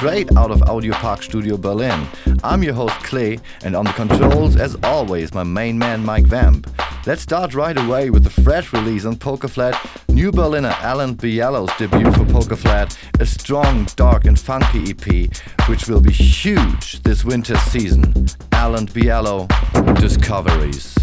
straight out of Audio Park Studio Berlin. I'm your host Clay, and on the controls, as always, my main man Mike Vamp. Let's start right away with the fresh release on Poker Flat, new Berliner Alan Bialow's debut for Poker Flat, a strong, dark, and funky EP, which will be huge this winter season. Alan Bialow, Discoveries.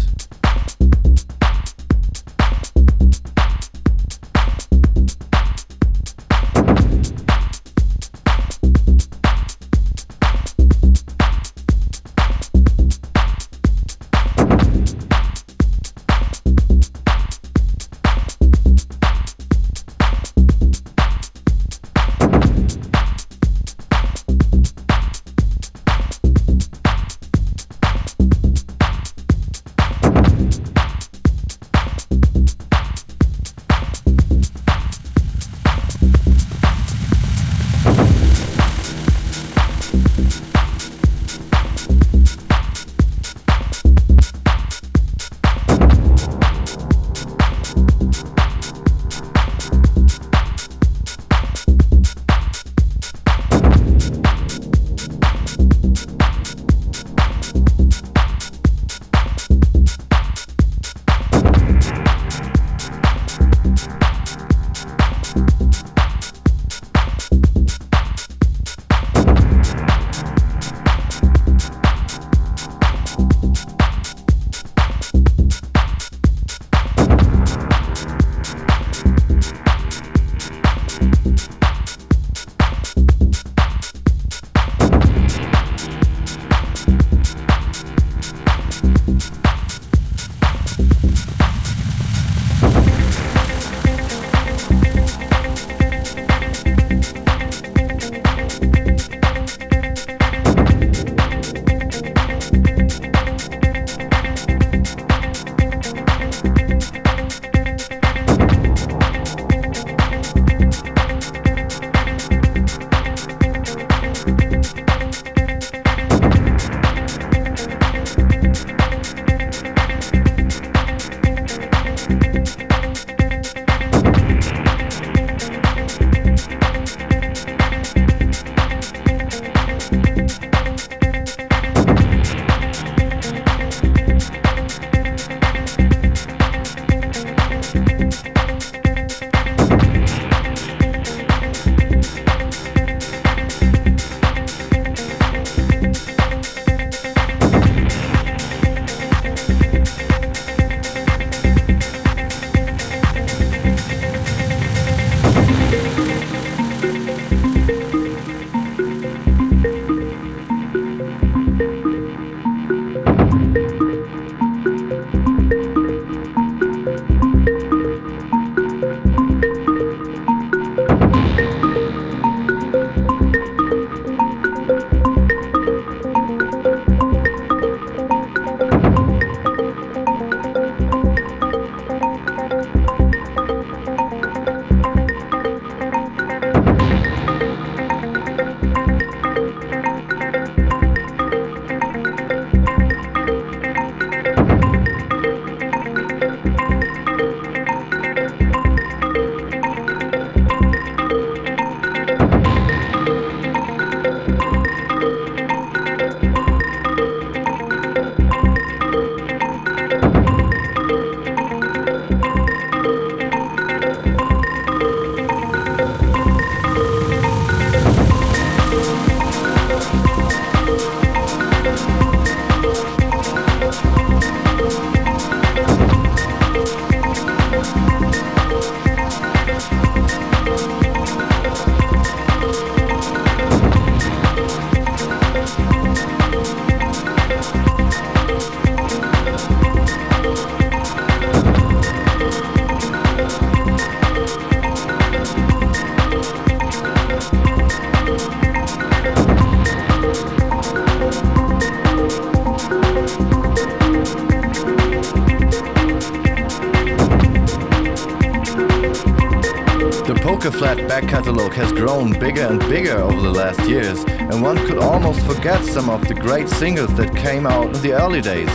Grown bigger and bigger over the last years, and one could almost forget some of the great singles that came out in the early days.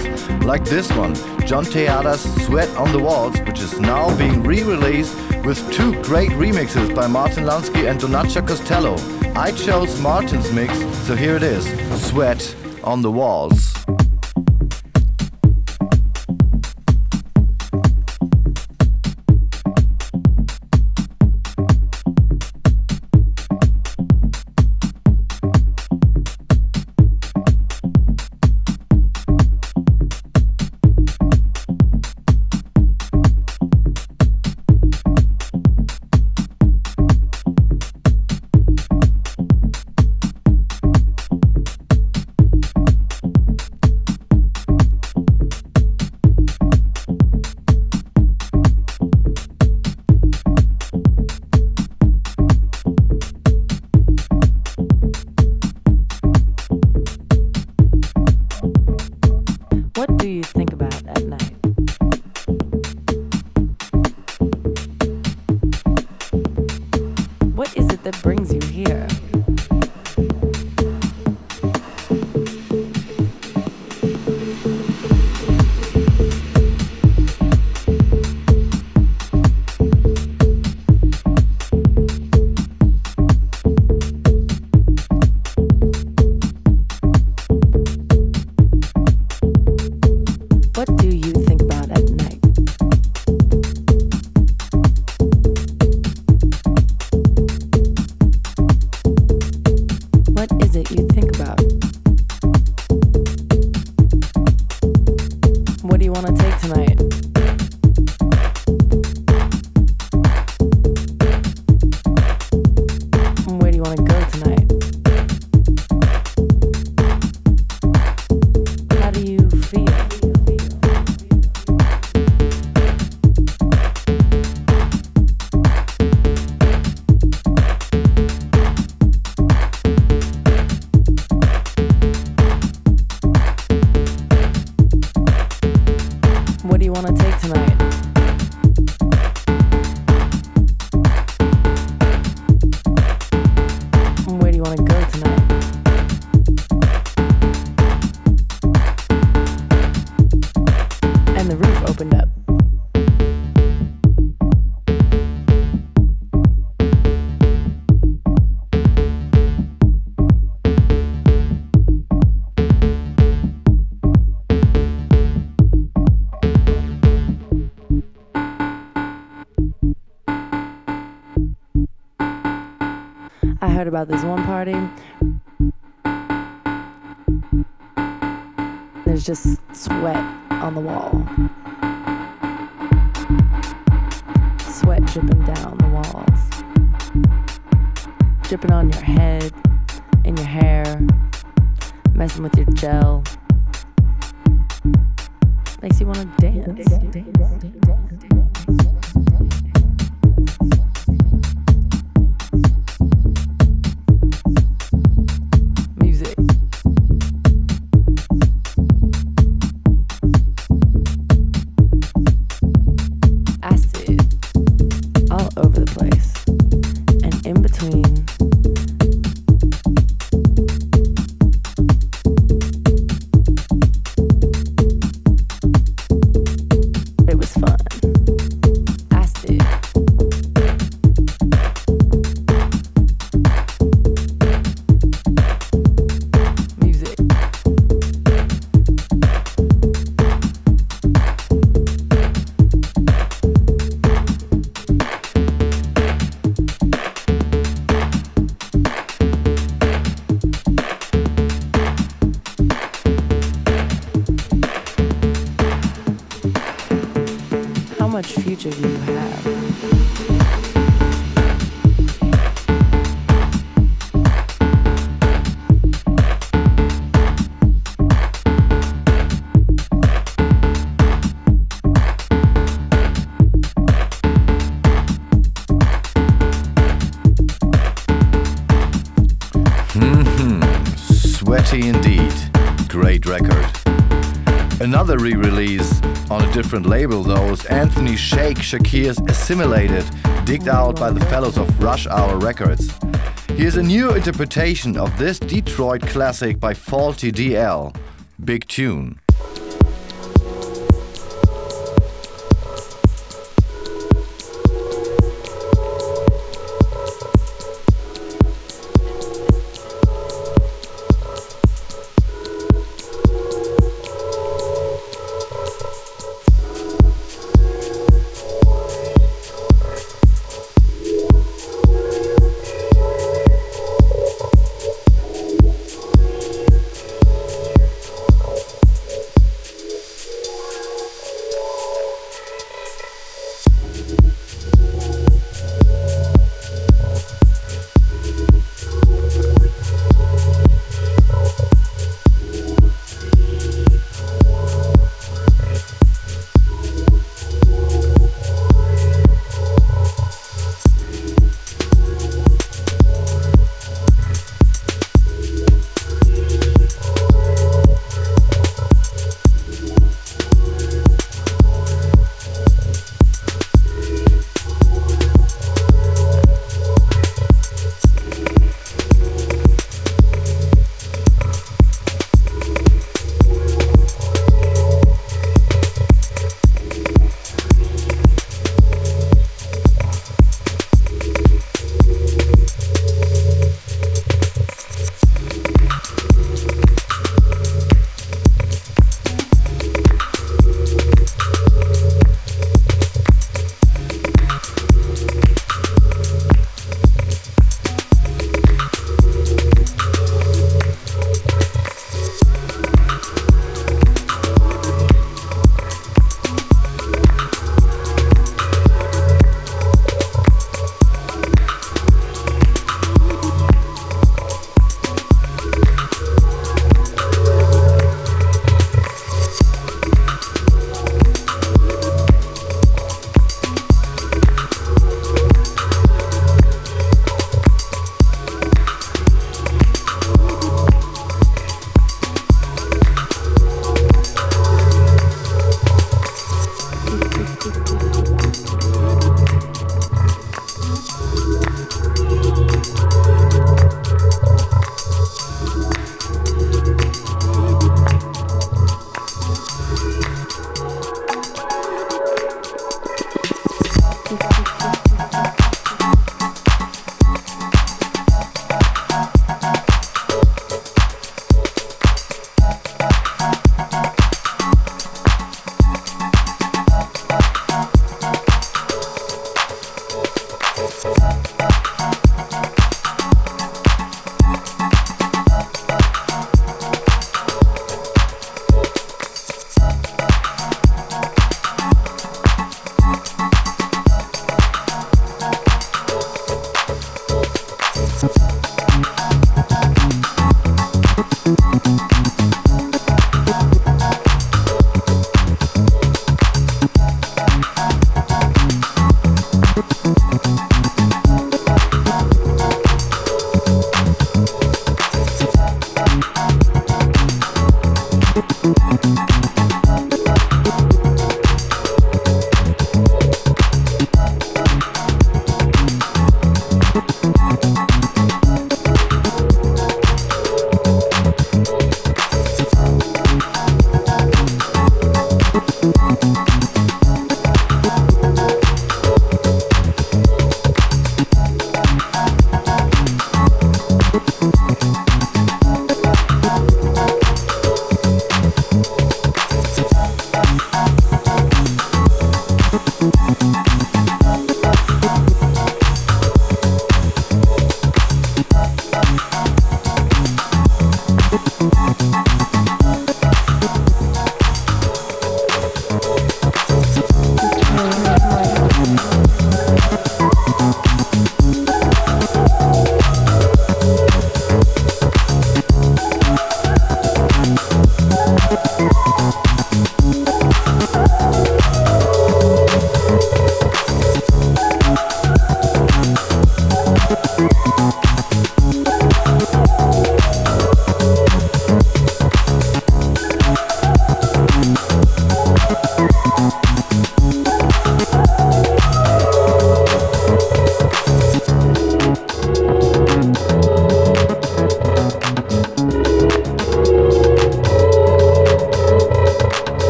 Like this one, John Tejada's Sweat on the Walls, which is now being re released with two great remixes by Martin Landsky and Donnacha Costello. I chose Martin's mix, so here it is Sweat on the Walls. About this one party. There's just sweat on the wall. Sweat dripping down the walls. Dripping on your head, in your hair, messing with your gel. Makes you want to dance. Another re release On a different label, those Anthony Shake Shakir's Assimilated, digged out by the fellows of Rush Hour Records. Here's a new interpretation of this Detroit classic by Faulty DL. Big tune.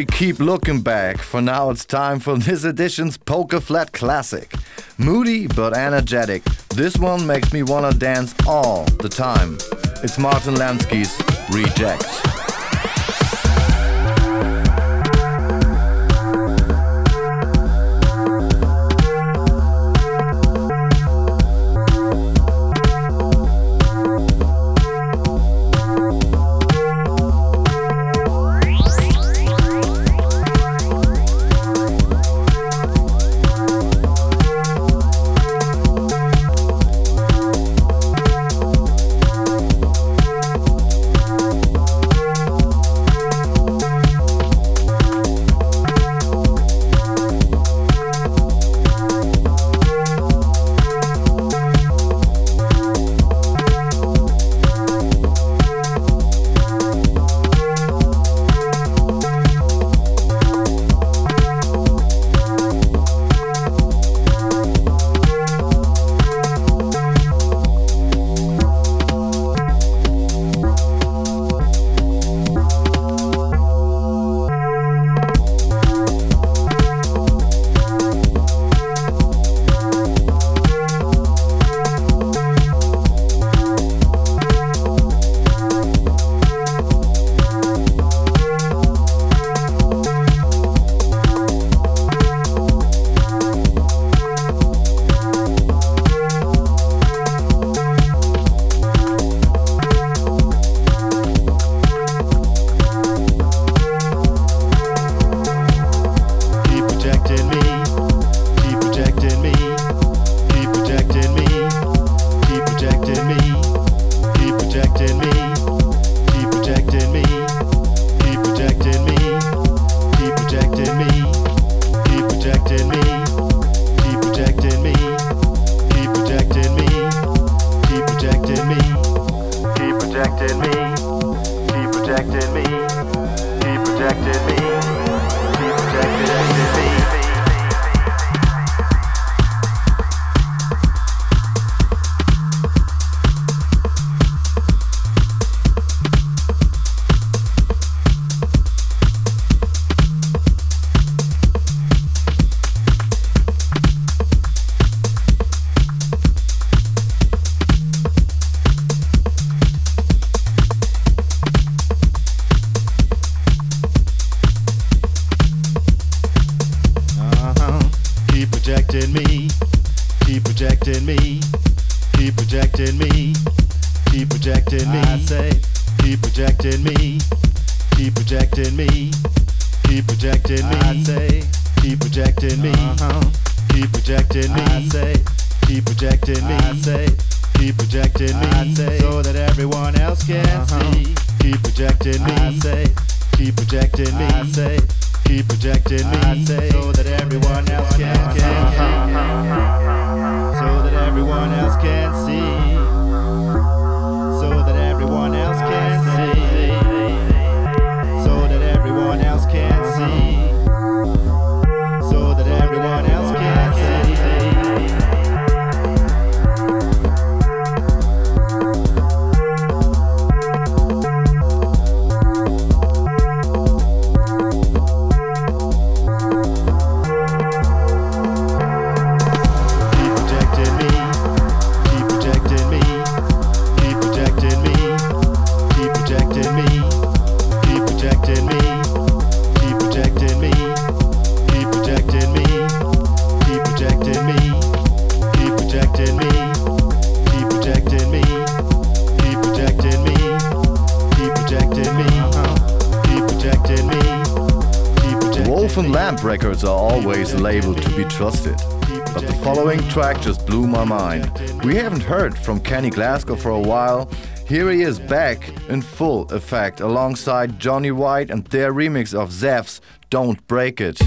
We keep looking back. For now, it's time for this edition's Poker Flat Classic. Moody but energetic, this one makes me wanna dance all the time. It's Martin Landsky's Reject. projecting me. I say, keep projecting me. I say, keep projecting me. I say, so that everyone else can, can, can, can. so that everyone else can see. Records are always labeled to be trusted. But the following track just blew my mind. We haven't heard from Kenny Glasgow for a while. Here he is back in full effect alongside Jonny White and their remix of Zeph's Don't Break It.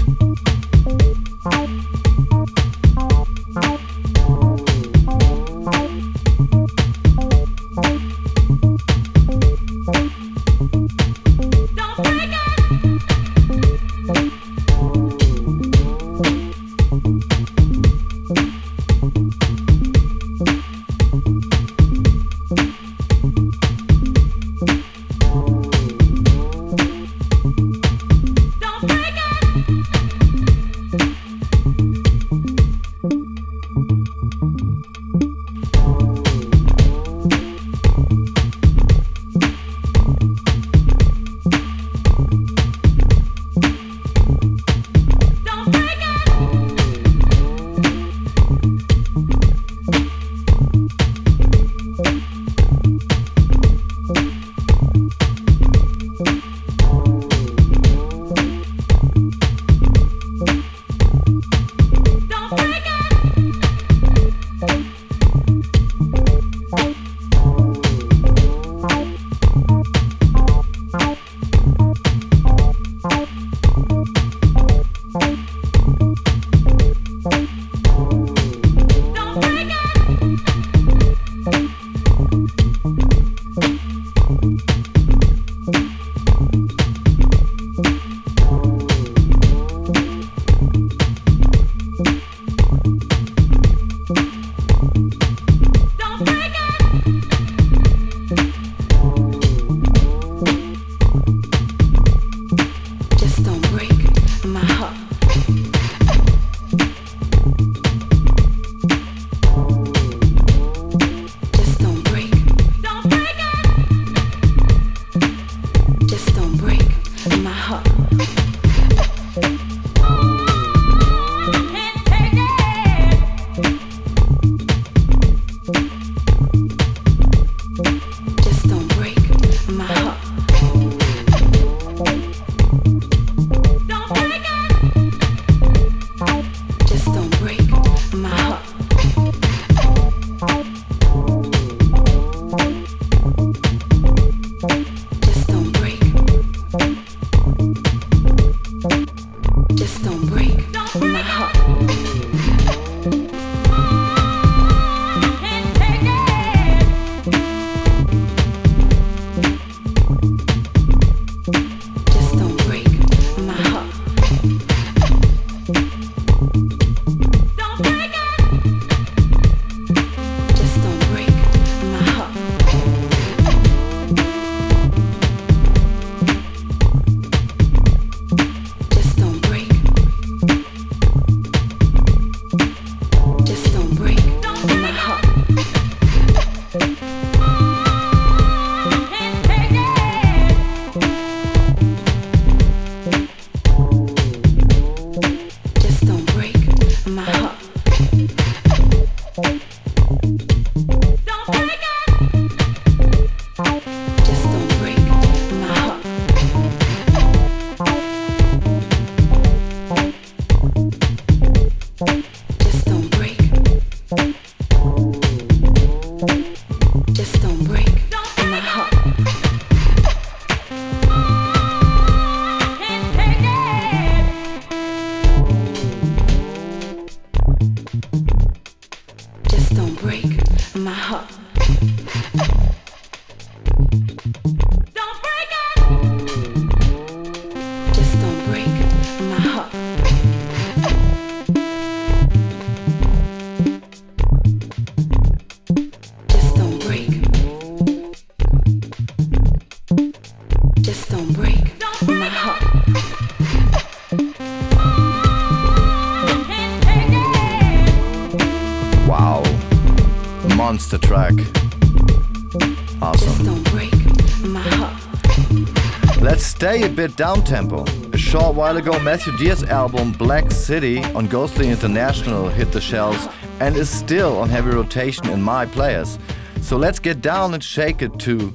Stay a bit down tempo. A short while ago, Matthew Dear's album Black City on Ghostly International hit the shelves and is still on heavy rotation in my players. So let's get down and shake it to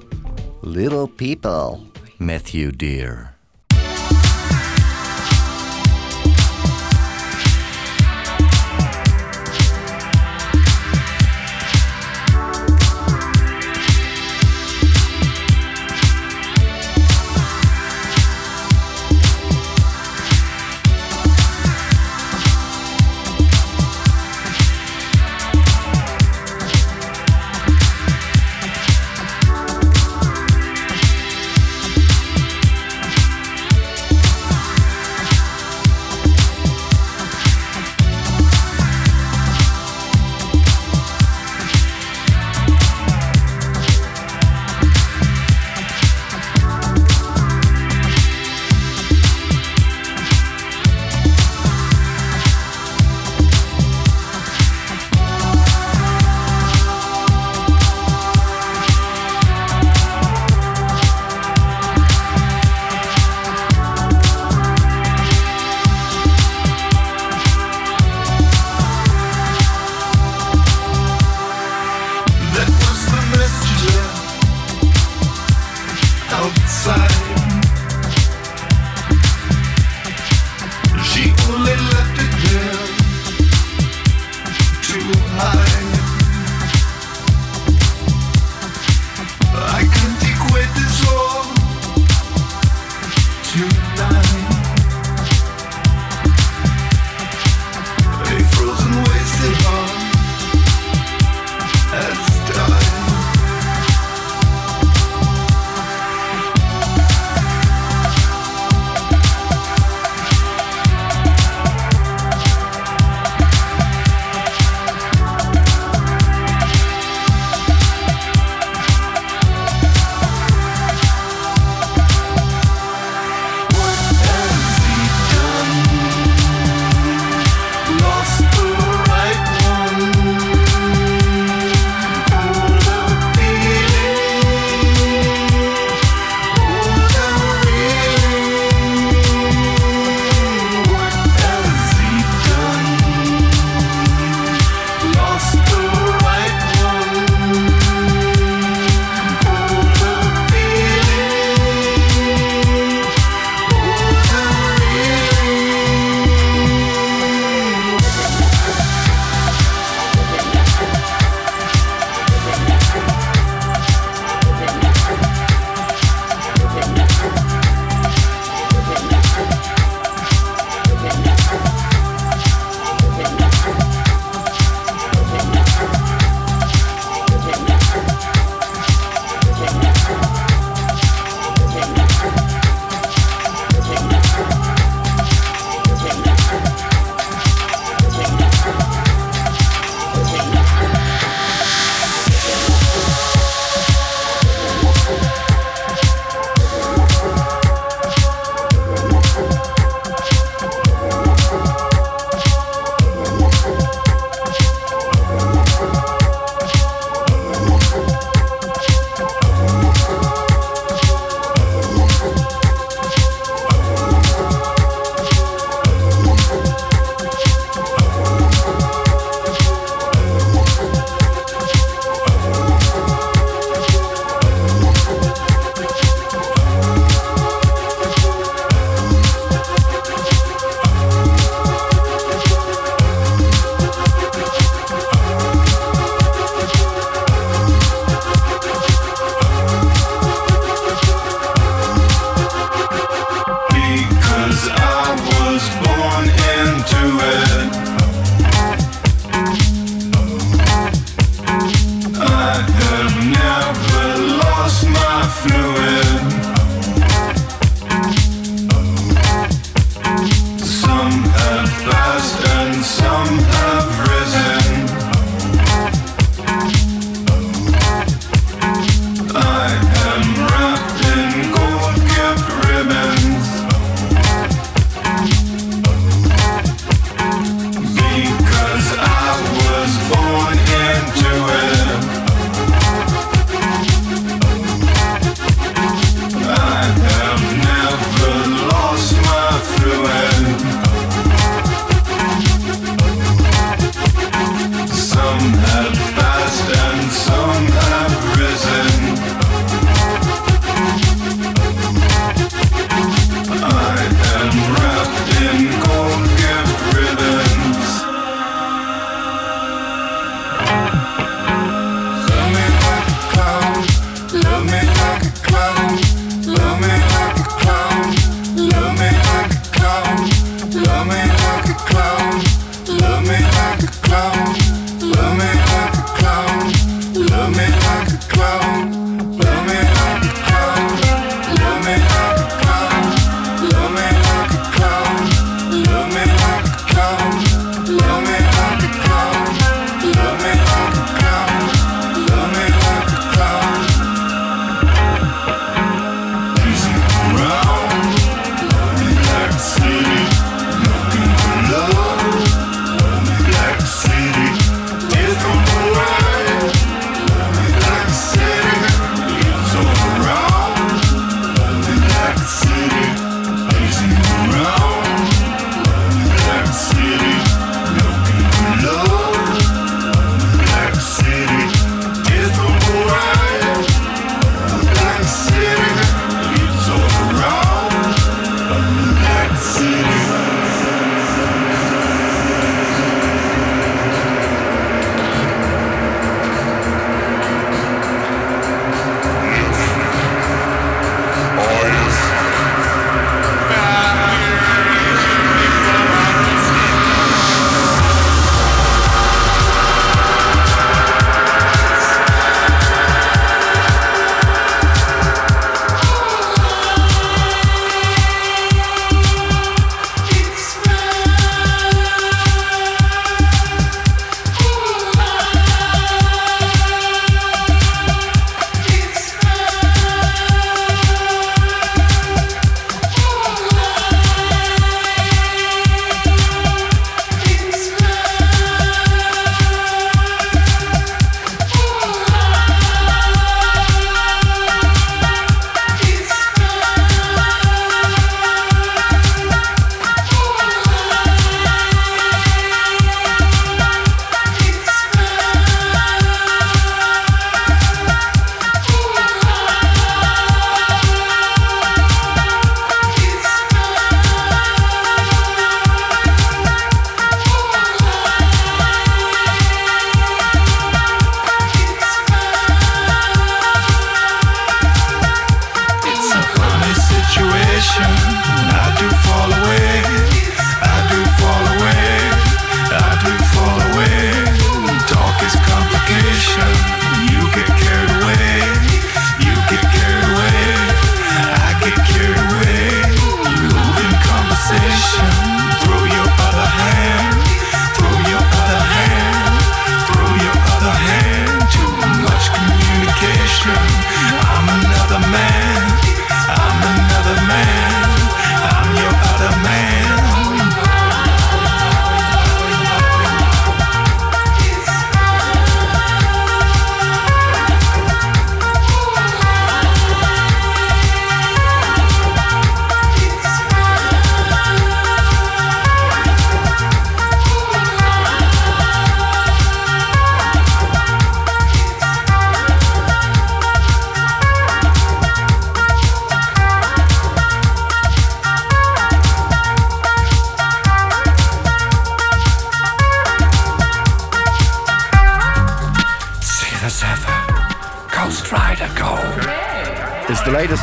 Little People, Matthew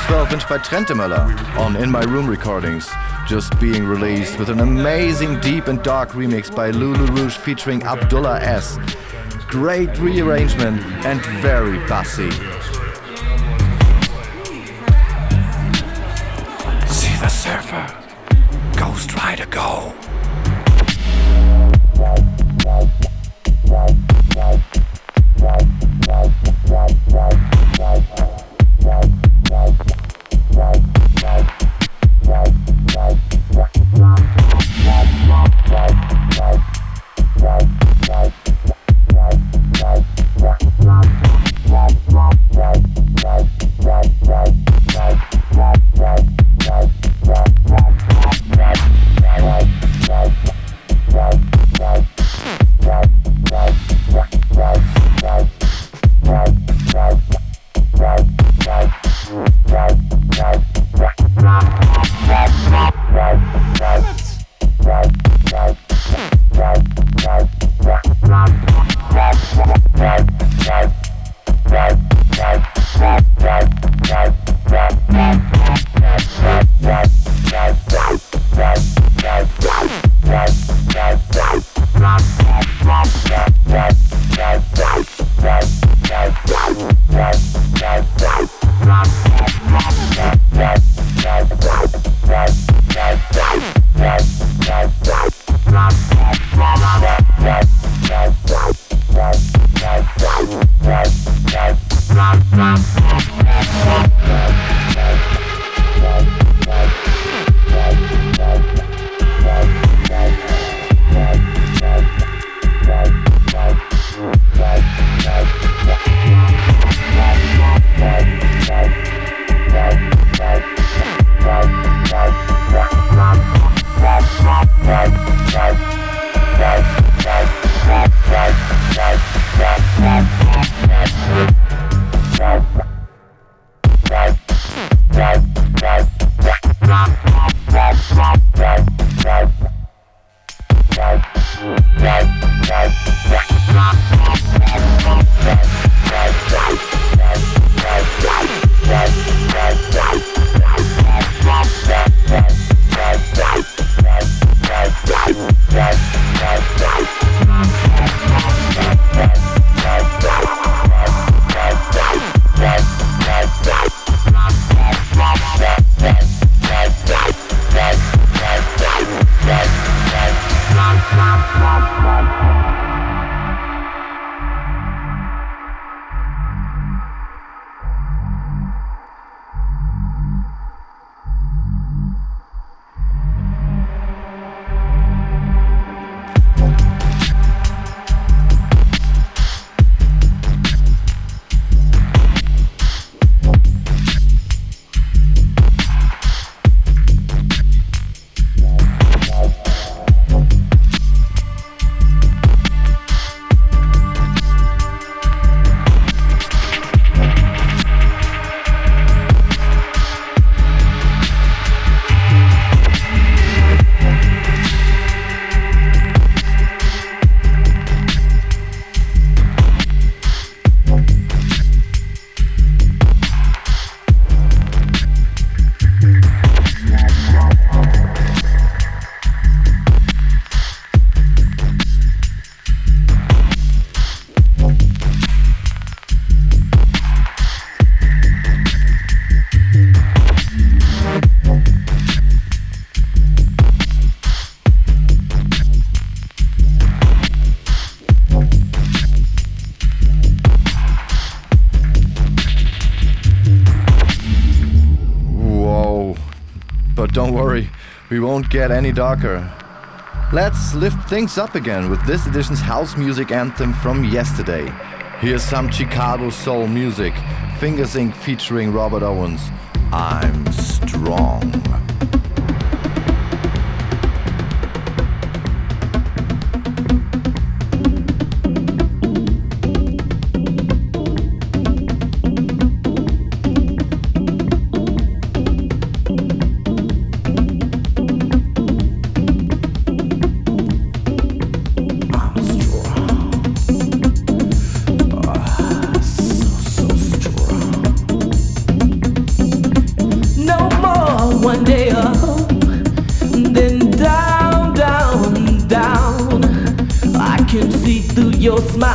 Dear. by Trentemøller on In My Room Recordings, just being released with an amazing deep and dark remix by Lulu Rouge featuring Abdullah S. Great rearrangement and very bassy. Get any darker. Let's lift things up again with this edition's house music anthem from yesterday. Here's some Chicago soul music, Fingers Inc. featuring Robert Owens. I'm strong.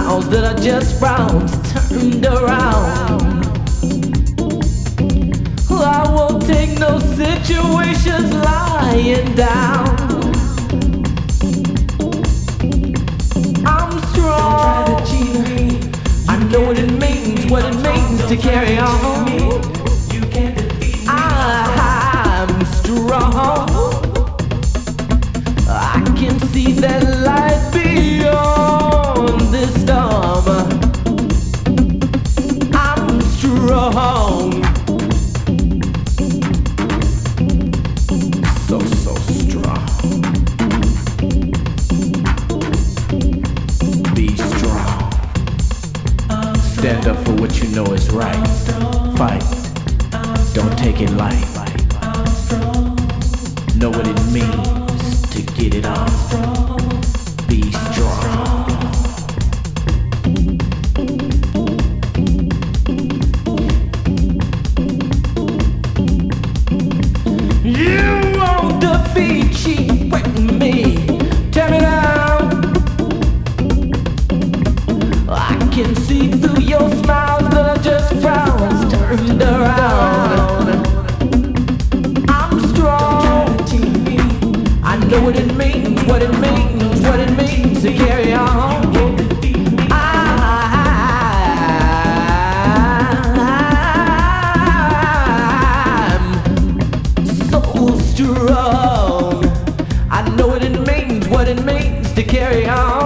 clouds that I just found turned around. I won't take no situations lying down. I'm strong. I know what it means, what it means to carry on. I'm strong. I can see that. fucking life. say how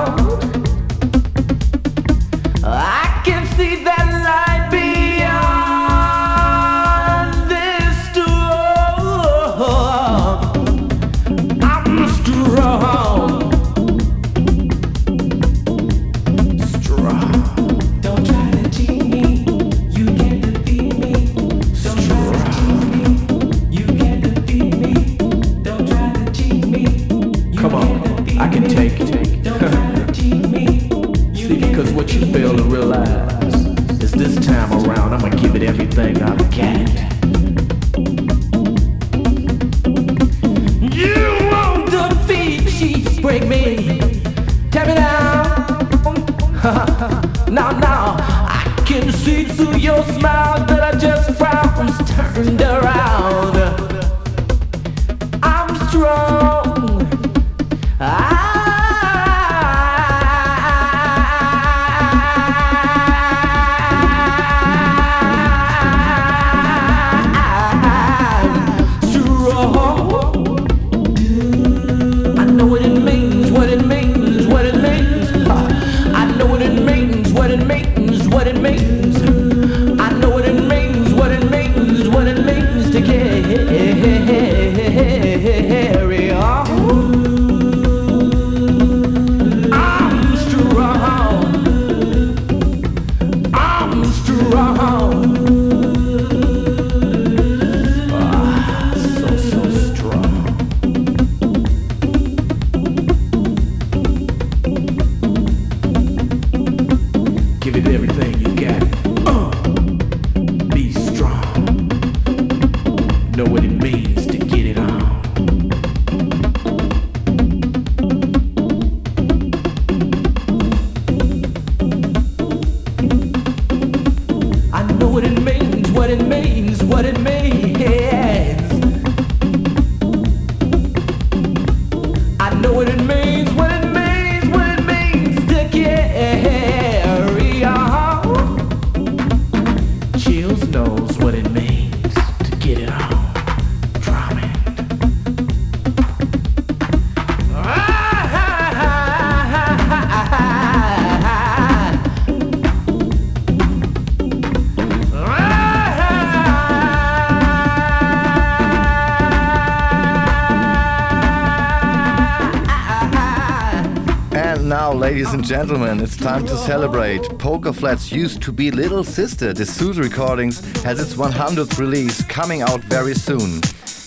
and gentlemen, it's time to celebrate. Poker Flat's used to be little sister. Dessous Recordings has its 100th release coming out very soon.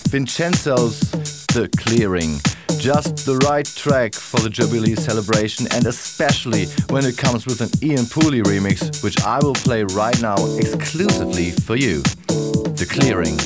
Vincenzo's The Clearing. Just the right track for the Jubilee celebration and especially when it comes with an Ian Pooley remix, which I will play right now exclusively for you. The Clearing.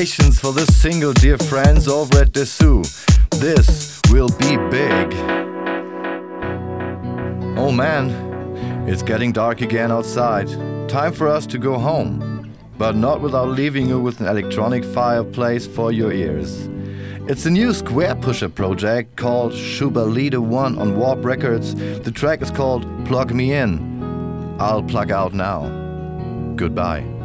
Congratulations for this single, dear friends over at Dessous. This will be big. Oh man, it's getting dark again outside. Time for us to go home. But not without leaving you with an electronic fireplace for your ears. It's a new Squarepusher project called Shobaleader 1 on Warp Records. The track is called Plug Me In. I'll plug out now. Goodbye.